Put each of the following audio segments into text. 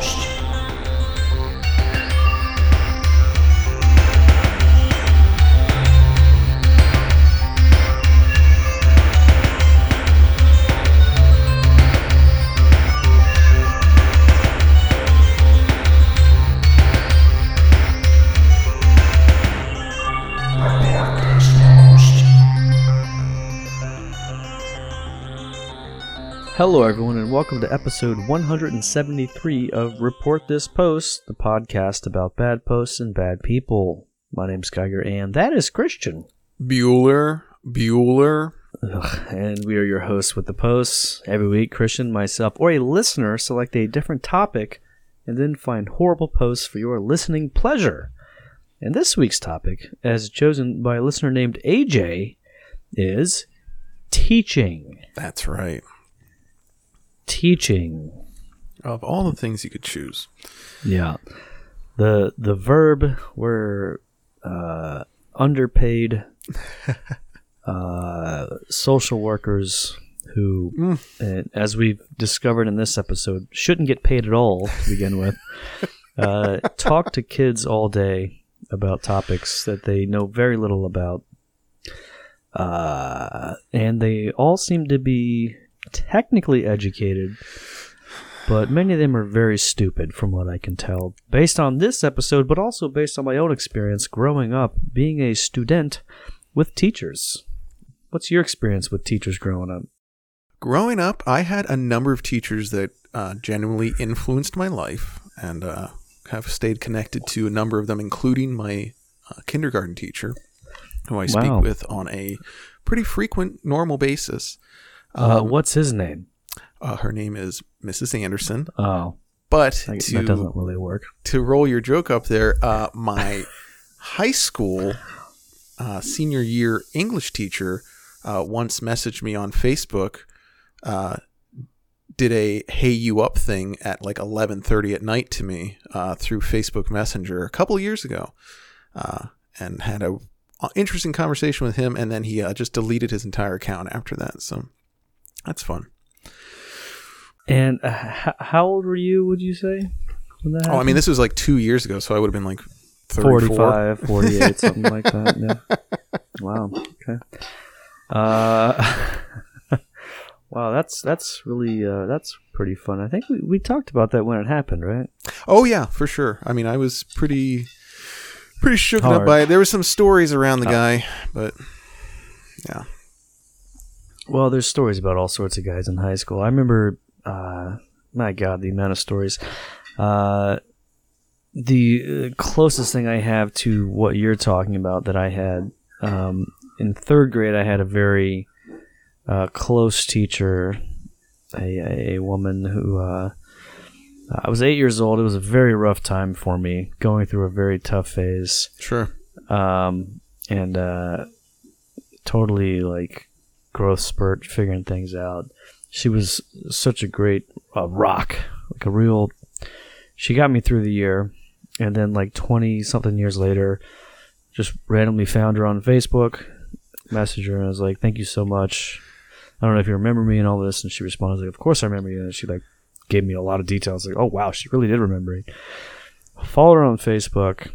host. Hello, everyone, and welcome to episode 173 of Report This Post, the podcast about bad posts and bad people. My name's Geiger, and that is Christian. Bueller, Bueller. Ugh, and we are your hosts with the posts. Every week, Christian, myself, or a listener select a different topic and then find horrible posts for your listening pleasure. And this week's topic, as chosen by a listener named AJ, is teaching. That's right. Teaching. Of all the things you could choose. Yeah. The the verb were uh, underpaid uh, social workers who, Mm. and as we've discovered in this episode, shouldn't get paid at all to begin with. Uh, talk to kids all day about topics that they know very little about. Uh, and they all seem to be technically educated, but many of them are very stupid from what I can tell. Based on this episode, but also based on my own experience growing up being a student with teachers. What's your experience with teachers growing up? Growing up, I had a number of teachers that uh, genuinely influenced my life and uh, have stayed connected to a number of them, including my uh, kindergarten teacher, who I speak Wow. with on a pretty frequent, normal basis. Uh, Um, what's his name? Uh, her name is Mrs. Anderson. Oh, But I- to that doesn't really work. to roll your joke up there, uh, my high school uh, senior year English teacher uh, once messaged me on Facebook. Uh, did a "Hey you up" thing at like eleven thirty at night to me uh, through Facebook Messenger a couple of years ago, uh, and had a interesting conversation with him. And then he uh, just deleted his entire account after that. So that's fun. And uh, h- how old were you, would you say? When that Oh, I mean, this was like two years ago, so I would have been like 34. 45, 48, something like that. Yeah. Wow. Okay. Uh, wow, that's that's really uh, that's pretty fun. I think we, we talked about that when it happened, right? Oh yeah, for sure. I mean, I was pretty pretty shook up by it. There were some stories around the Oh. guy, but yeah. Well, there's stories about all sorts of guys in high school. I remember, uh, my God, the amount of stories. Uh, the uh, closest thing I have to what you're talking about that I had um, in third grade, I had a very uh, close teacher, a, a woman who uh, I was eight years old. It was a very rough time for me, going through a very tough phase Sure. um, and uh, totally like growth spurt, figuring things out. She was such a great uh, rock, like a real. She got me through the year, and then like twenty something years later, just randomly found her on Facebook, messaged her, and I was like, "Thank you so much. I don't know if you remember me and all this." And she responded like, "Of course I remember you." And she like gave me a lot of details. Like, "Oh wow, she really did remember me." Follow her on Facebook,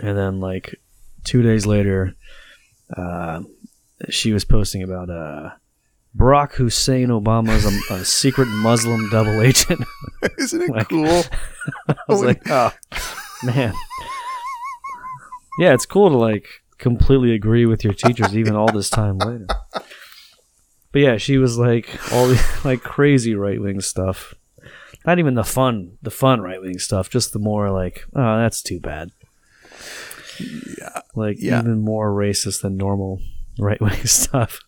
and then like two days later, uh, she was posting about uh, Barack Hussein Obama's a, a secret Muslim double agent. Isn't it Like- cool? I was like, oh man, yeah, it's cool to like completely agree with your teachers even all this time later. But yeah, she was like all the like crazy right wing stuff. Not even the fun, the fun right wing stuff. Just the more like, oh, that's too bad. Yeah. like Yeah. even more racist than normal right wing stuff.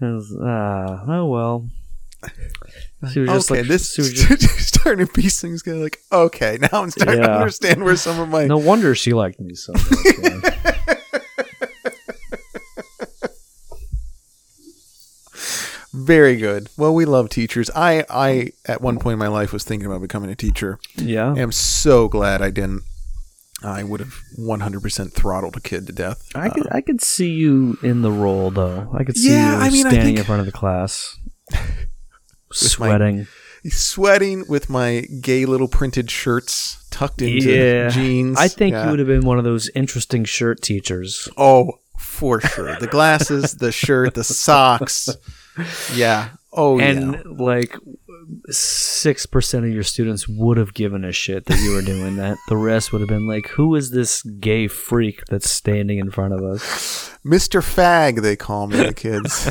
Was, ah, oh well. She was just okay, like, this she was just- starting to piece things together. Like, okay, now I'm starting to understand where some of my no wonder she liked me so much. very good. Well, we love teachers. I, I at one point in my life was thinking about becoming a teacher. yeah, I am so glad I didn't. I would have 100% throttled a kid to death. I could uh, I could see you in the role though. I could see Yeah, you I mean, standing in front of the class, my- sweating. sweating with my gay little printed shirts tucked into Yeah. jeans. I think Yeah. you would have been one of those interesting shirt teachers. Oh, for sure. The glasses, the shirt, the socks. Yeah. Oh, and yeah. like six percent of your students would have given a shit that you were doing that. The rest would have been like, "Who is this gay freak that's standing in front of us?" Mr. Fag, they call me, the kids.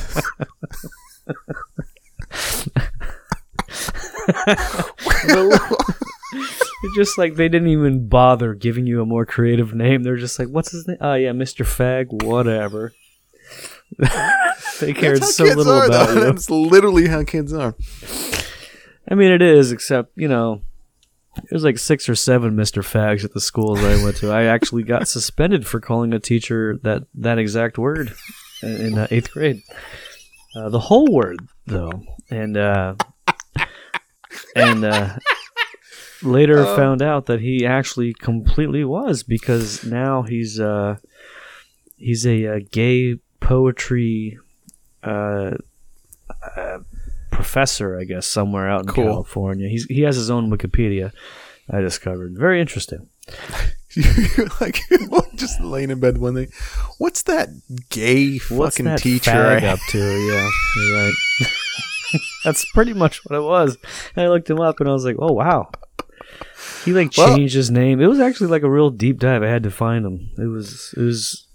Just like they didn't even bother giving you a more creative name. They're just like, "What's his name?" Oh yeah, Mr. Fag. Whatever. they cared so little are, about though. you. That's literally how kids are. I mean, it is, except you know, there's like six or seven Mister Fags at the schools I went to. I actually got suspended for calling a teacher that that exact word in uh, eighth grade. Uh, the whole word, though, and uh, and uh, later found out that he actually completely was because now he's uh, he's a, uh gay poetry. Uh, professor, I guess, somewhere out in Cool. California. He's he has his own Wikipedia. I discovered very interesting. You're like just laying in bed one day. What's that gay What's fucking that teacher? I- up to? Yeah, you're right. That's pretty much what it was. And I looked him up and I was like, oh wow. He like Well- changed his name. It was actually like a real deep dive. I had to find him. It was it was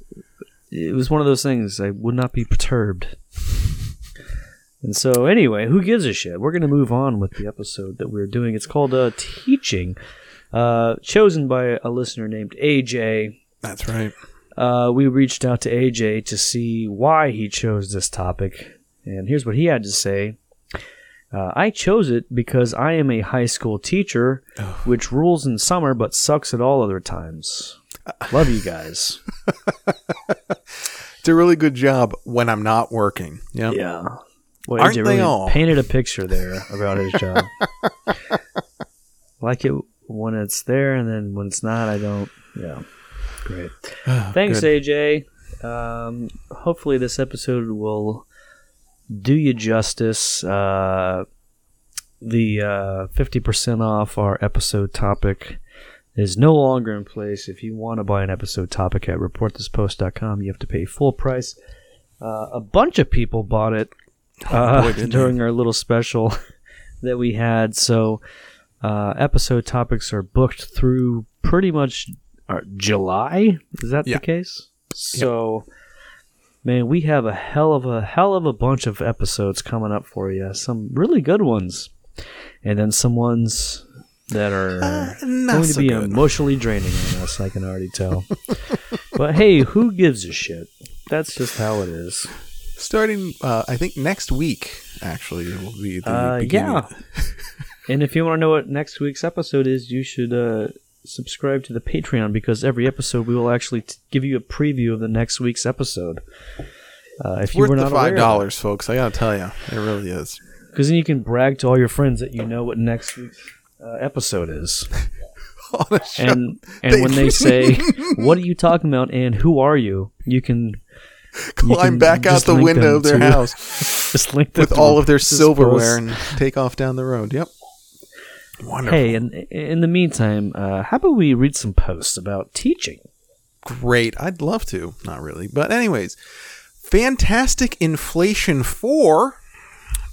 it was one of those things. I would not be perturbed. And so, anyway, who gives a shit? We're going to move on with the episode that we're doing. It's called uh, Teaching, uh, chosen by a listener named AJ. That's right. Uh, we reached out to AJ to see why he chose this topic. And here's what he had to say uh, I chose it because I am a high school teacher, which rules in summer but sucks at all other times. Love you guys. A really good job when I'm not working. Yep. Yeah. Well, Aren't AJ they all? painted a picture there about his job. like it when it's there, and then when it's not, I don't. Yeah. Great. Thanks, Good. AJ. Um, hopefully, this episode will do you justice. Uh, the uh, 50% off our episode topic is no longer in place. If you want to buy an episode topic at reportthispost.com, you have to pay full price. Uh, a bunch of people bought it uh, boy, didn't during our little special that we had. So, uh, episode topics are booked through pretty much uh, July. Is that Yeah. the case? So, man, we have a hell of a hell of a bunch of episodes coming up for you. Some really good ones, and then some ones that are Uh, going to be good. emotionally draining on us. I can already tell. but hey, who gives a shit? That's just how it is. Starting, uh, I think next week. Actually, will be the Uh, beginning. yeah. and if you want to know what next week's episode is, you should uh, subscribe to the Patreon because every episode we will actually t- give you a preview of the next week's episode. Uh, if It's you worth were the not five dollars, folks. I gotta tell you, it really is. because then you can brag to all your friends that you know what next week's uh, episode is. On. And and when they say, "What are you talking about?" and "Who are you?" you can you climb can back out the window of their to- house just link with all of their silverware and take off down the road. Yep. Wonderful. Hey, and in the meantime, uh, how about we read some posts about teaching? Great. I'd love to. Not really. But, anyways, Fantastic Inflation 4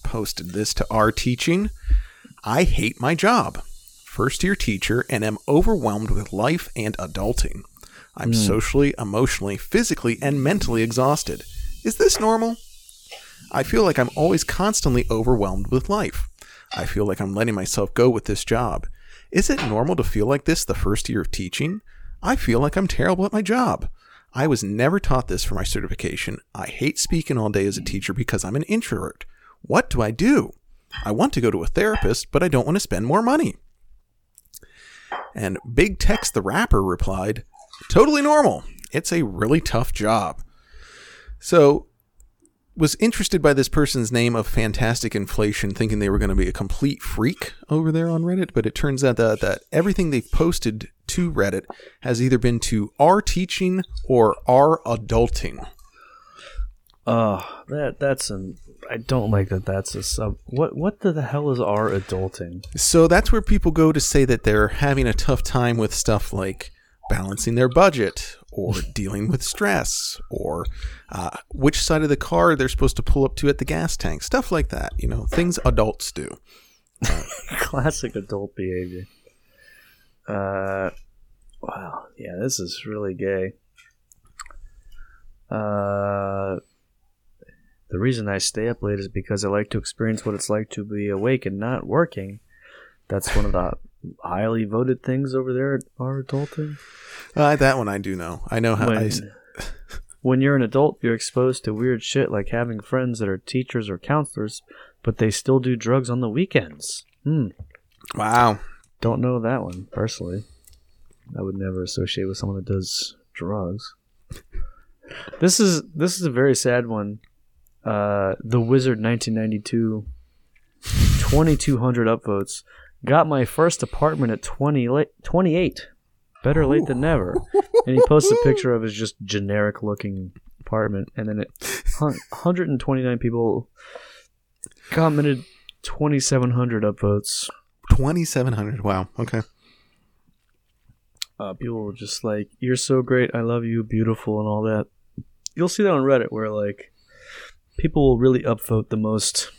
posted this to our teaching. I hate my job. First year teacher and am overwhelmed with life and adulting. I'm hmm. socially, emotionally, physically, and mentally exhausted. Is this normal? I feel like I'm always constantly overwhelmed with life. I feel like I'm letting myself go with this job. Is it normal to feel like this the first year of teaching? I feel like I'm terrible at my job. I was never taught this for my certification. I hate speaking all day as a teacher because I'm an introvert. What do I do? I want to go to a therapist, but I don't want to spend more money. And Big Tex the rapper replied, Totally normal. It's a really tough job. So, was interested by this person's name of Fantastic Inflation, thinking they were going to be a complete freak over there on Reddit, but it turns out that, that everything they've posted to Reddit has either been to our teaching or our adulting. Oh, that that's an. I don't like that. That's a sub. What what the hell is our adulting? So that's where people go to say that they're having a tough time with stuff like balancing their budget or dealing with stress or uh, which side of the car they're supposed to pull up to at the gas tank. Stuff like that. You know, things adults do. Classic adult behavior. Uh, wow. Yeah, this is really gay. Uh, the reason I stay up late is because I like to experience what it's like to be awake and not working. That's one of the highly voted things over there at our adulting. Uh, that one I do know. I know how. When, I, when you're an adult, you're exposed to weird shit like having friends that are teachers or counselors, but they still do drugs on the weekends. Hmm. wow. Don't know that one personally. I would never associate with someone that does drugs. This is this is a very sad one. Uh, the Wizard 1992, 2,200 upvotes. Got my first apartment at 20 late, 28. Better late than never. And he posts a picture of his just generic looking apartment, and then it hun- 129 people commented 2,700 upvotes. Twenty seven hundred. Wow. Okay. uh, people were just like, "You're so great, I love you, beautiful, and all that." You'll see that on Reddit, where like people will really upvote the most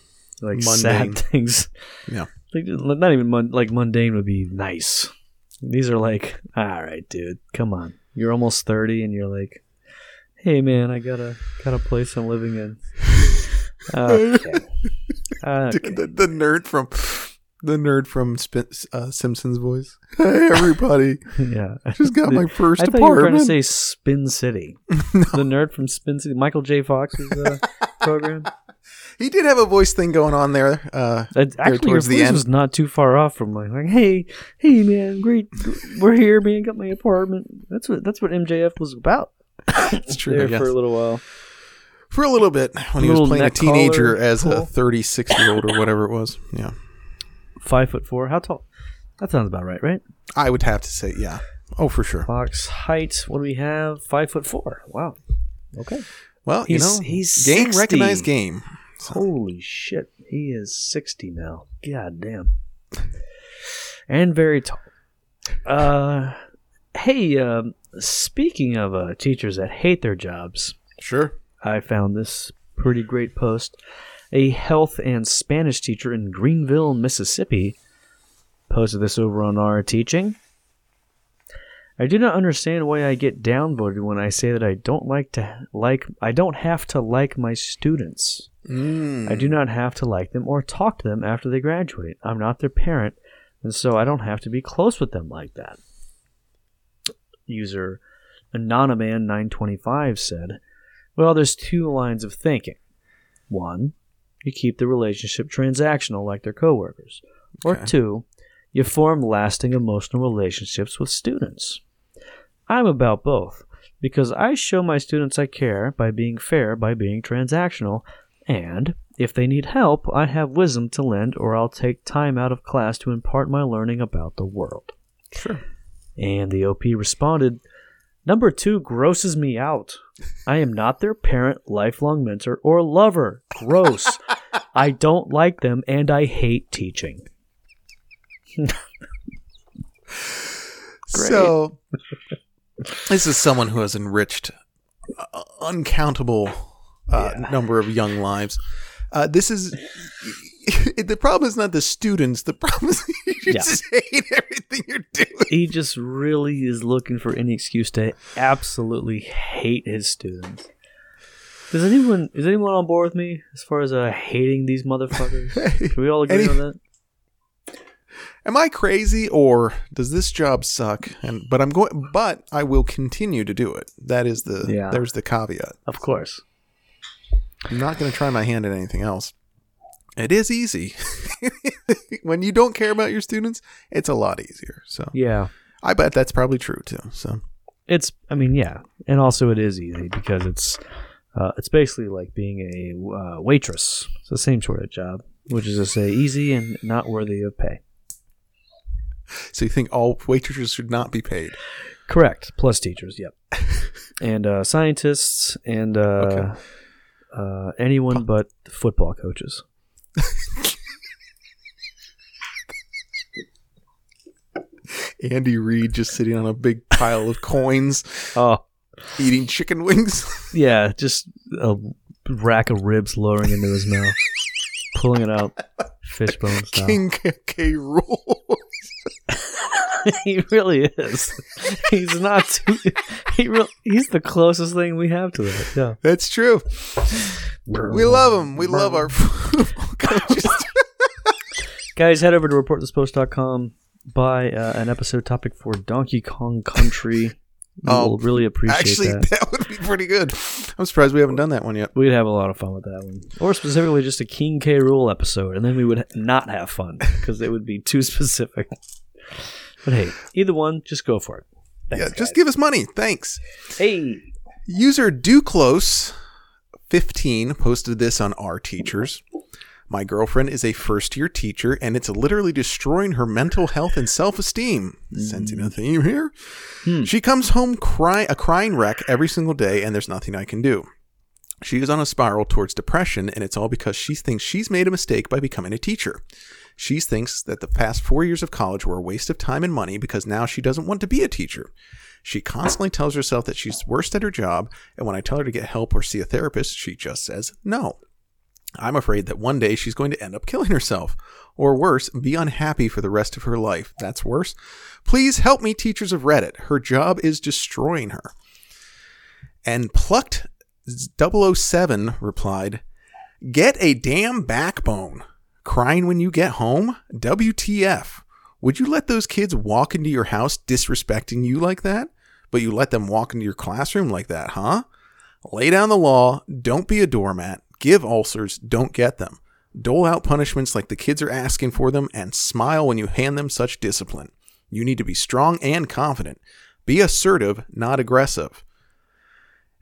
like Mundane. sad things. Yeah. like not even mun- like mundane would be nice. These are like, all right, dude, come on, you're almost thirty, and you're like, hey man, I got a got a place I'm living in. Okay. Okay. the, the nerd from the nerd from Spin, uh, Simpsons voice. Hey everybody, yeah. just got my first I thought you were trying to say Spin City. The nerd from Spin City, Michael J. Fox's uh, program. he did have a voice thing going on there. Uh, That, actually, your towards the voice end. was not too far off from like, like, hey, hey, man, great, we're here, man, got my apartment. That's what that's what MJF was about. it's true. I there guess. for a little while. For a little bit when he was playing a teenager collar, as a 36 year old or whatever it was. Yeah, Five foot four. How tall? That sounds about right, right? I would have to say yeah. Oh, for sure. Fox height. What do we have? Five foot four. Wow. Okay. Well, you know, he's game 60. recognized game. Holy shit. He is 60 now. God damn. And very tall. Uh, hey, um, speaking of uh, teachers that hate their jobs, Sure. I found this pretty great post. A health and Spanish teacher in Greenville, Mississippi, posted this over on our teaching. I do not understand why I get downvoted when I say that I don't like to like I don't have to like my students. Mm. I do not have to like them or talk to them after they graduate. I'm not their parent, and so I don't have to be close with them like that. User Anonyman925 said, Well, there's two lines of thinking. One, you keep the relationship transactional like their coworkers. Or Okay. two, you form lasting emotional relationships with students. I'm about both because I show my students I care by being fair, by being transactional, and if they need help, I have wisdom to lend or I'll take time out of class to impart my learning about the world. Sure. And the OP responded, Number two grosses me out. I am not their parent, lifelong mentor, or lover. Gross. I don't like them and I hate teaching. Great. So, this is someone who has enriched uh, uncountable uh, Yeah. number of young lives. Uh, this is the problem is not the students. The problem is you Yeah. just hate everything you're doing. He just really is looking for any excuse to absolutely hate his students. Does anyone is anyone on board with me as far as uh, hating these motherfuckers? Can we all agree Any- on that? Am I crazy or does this job suck? And but I'm going. But I will continue to do it. That is the. Yeah. There's the caveat. Of course. I'm not going to try my hand at anything else. It is easy. when you don't care about your students, it's a lot easier. So Yeah. I bet that's probably true too. So It's I mean, yeah. And also it is easy because it's uh, it's basically like being a uh, waitress. It's the same sort of job, which is to say easy and not worthy of pay. So you think all waitresses should not be paid? Correct. Plus teachers, yep. and uh, scientists and uh, Okay. uh, anyone but football coaches. Andy Reid just sitting on a big pile of coins, Oh, eating chicken wings. yeah, just a rack of ribs lowering into his mouth, pulling it out, fishbone style. King K, K. Rool. he really is. He's not. Too, he real. He's the closest thing we have to that. Yeah. That's true. We love him. We love our. Guys, head over to reportthispost.com. Buy uh, an episode topic for Donkey Kong Country. We Oh, will really appreciate Actually, that. that would be pretty good. I'm surprised we haven't done that one yet. We'd have a lot of fun with that one. Or specifically just a King K. Rool episode, and then we would not have fun because it would be too specific. But hey, either one, just go for it. Thanks, yeah, just guys. give us money. Thanks. Hey. User Duclose 15 posted this on our teachers. My girlfriend is a first year teacher and it's literally destroying her mental health and self esteem. Sensing a theme here. Hmm. She comes home cry- a crying wreck every single day and there's nothing I can do. She is on a spiral towards depression and it's all because she thinks she's made a mistake by becoming a teacher. She thinks that the past four years of college were a waste of time and money because now she doesn't want to be a teacher. She constantly tells herself that she's worst at her job, and when I tell her to get help or see a therapist, she just says no. I'm afraid that one day she's going to end up killing herself, or worse, be unhappy for the rest of her life. That's worse. Please help me, teachers of Reddit. Her job is destroying her. And Plucked 007 replied, Get a damn backbone. Crying when you get home? WTF. Would you let those kids walk into your house disrespecting you like that? But you let them walk into your classroom like that, huh? Lay down the law, don't be a doormat, give ulcers, don't get them. Dole out punishments like the kids are asking for them, and smile when you hand them such discipline. You need to be strong and confident. Be assertive, not aggressive.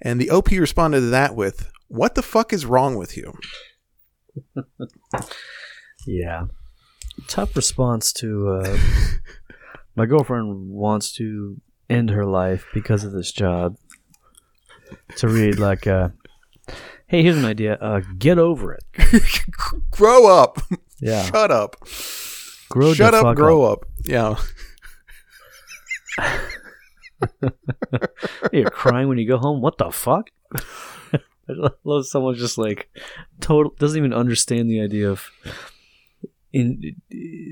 And the OP responded to that with, What the fuck is wrong with you? Yeah. Tough response to uh, my girlfriend wants to end her life because of this job. To read like, uh, "Hey, here's an idea. Uh, get over it. grow up. Yeah, Shut up. grow Shut up, grow up. Yeah. You're crying when you go home. What the fuck? I love someone just like total doesn't even understand the idea of in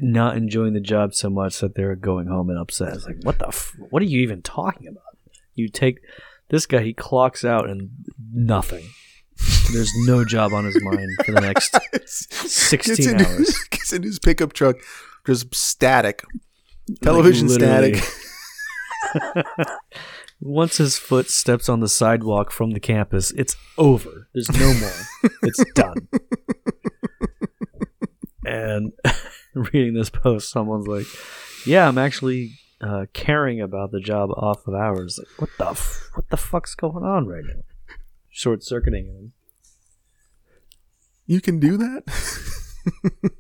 not enjoying the job so much that they're going home and upset. It's like, what the? F- what are you even talking about? You take this guy. He clocks out and nothing. There's no job on his mind for the next gets sixteen in, hours. gets in his pickup truck, just static. Television literally. static. Once his foot steps on the sidewalk from the campus, it's over. There's no more. it's done. And reading this post, someone's like, "Yeah, I'm actually uh, caring about the job off of hours." Like, what the f- what the fuck's going on right now? Short circuiting him. You can do that?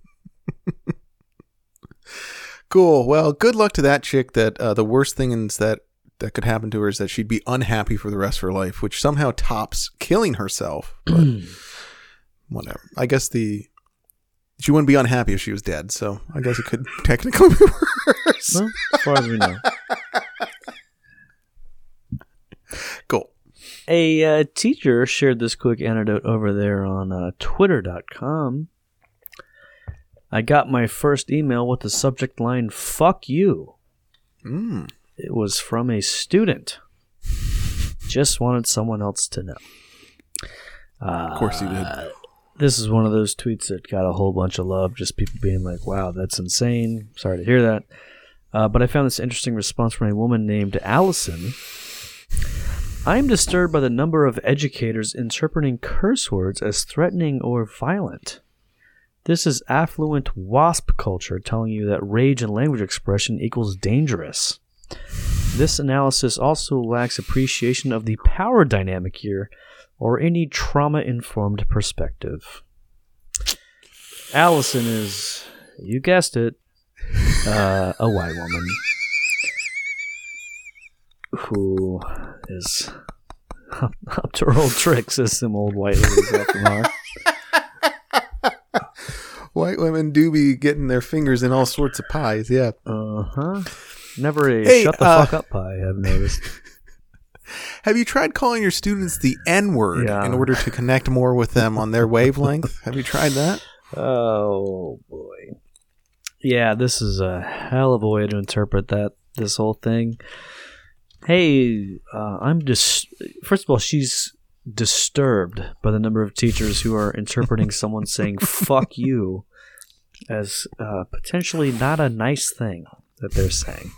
cool. Well, good luck to that chick that uh, the worst thing is that that could happen to her is that she'd be unhappy for the rest of her life, which somehow tops killing herself. But whatever. I guess the she wouldn't be unhappy if she was dead, so I guess it could technically be worse. Well, as far as we know. Cool. A uh, teacher shared this quick anecdote over there on uh, twitter.com. I got my first email with the subject line, fuck you. Mm. It was from a student. Just wanted someone else to know. Uh, Of course you did. This is one of those tweets that got a whole bunch of love, just people being like, wow, that's insane. Sorry to hear that. Uh, but I found this interesting response from a woman named Allison. I am disturbed by the number of educators interpreting curse words as threatening or violent. This is affluent WASP culture telling you that rage and language expression equals dangerous. This analysis also lacks appreciation of the power dynamic here or any trauma informed perspective. Allison is, you guessed it, uh, a white woman who is Up to her old tricks, as some old white ladies often are. White women do be getting their fingers in all sorts of pies. Yeah. Uh huh. Never a Hey, shut the uh, fuck up pie. I've noticed. Have you tried calling your students the N word Yeah. in order to connect more with them on their wavelength? Have you tried that? Oh boy. Yeah, this is a hell of a way to interpret that this whole thing. Hey, uh, I'm just first of all, she's disturbed by the number of teachers who are interpreting someone saying "fuck you" as uh, potentially not a nice thing that they're saying.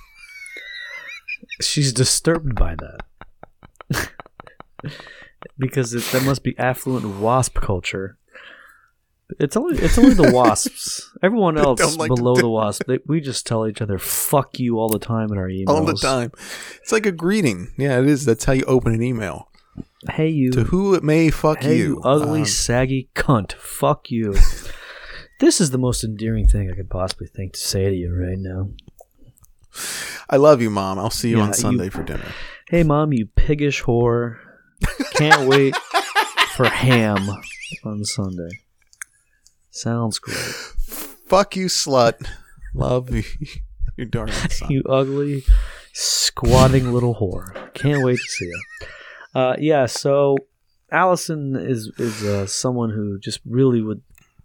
She's disturbed by that because it, that must be affluent wasp culture. It's only it's only the wasps. Everyone else like below the wasp, they, we just tell each other "fuck you" all the time in our emails. All the time. It's like a greeting. Yeah, it is. That's how you open an email. Hey you, To who it may, fuck hey you. you, ugly Um, saggy cunt. Fuck you. this is the most endearing thing I could possibly think to say to you right now. I love you, mom. I'll see you Yeah, on you- Sunday for dinner. Hey mom, you piggish whore. Can't wait for ham on Sunday. Sounds great. Fuck you, slut. Love you, you darling son. You ugly, squatting little whore. Can't wait to see you. Uh, yeah, so Allison is is uh, someone who just really would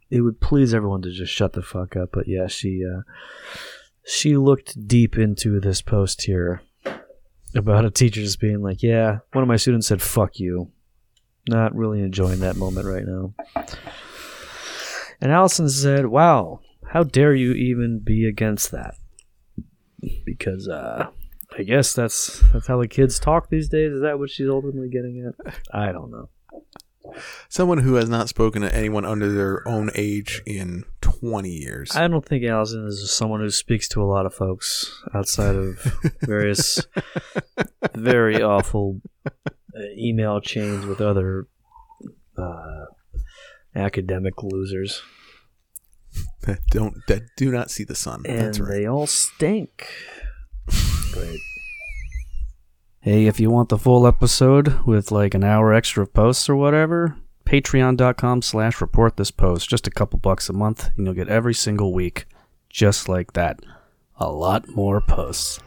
it would please everyone to just shut the fuck up. But yeah, she uh, she looked deep into this post here about a teacher just being like, "Yeah, one of my students said fuck you." Not really enjoying that moment right now. And Allison said, "Wow, how dare you even be against that?" Because uh, I guess that's that's how the kids talk these days. Is that what she's ultimately getting at? I don't know. Someone who has not spoken to anyone under their own age in 20 years. I don't think Allison is someone who speaks to a lot of folks outside of various very awful uh, email chains with other uh, academic losers, that don't that do not see the sun. and That's right. they all stink. Great. Hey, if you want the full episode with like an hour extra of posts or whatever, patreon.com slash report this post. Just a couple bucks a month, and you'll get every single week. Just like that. A lot more posts.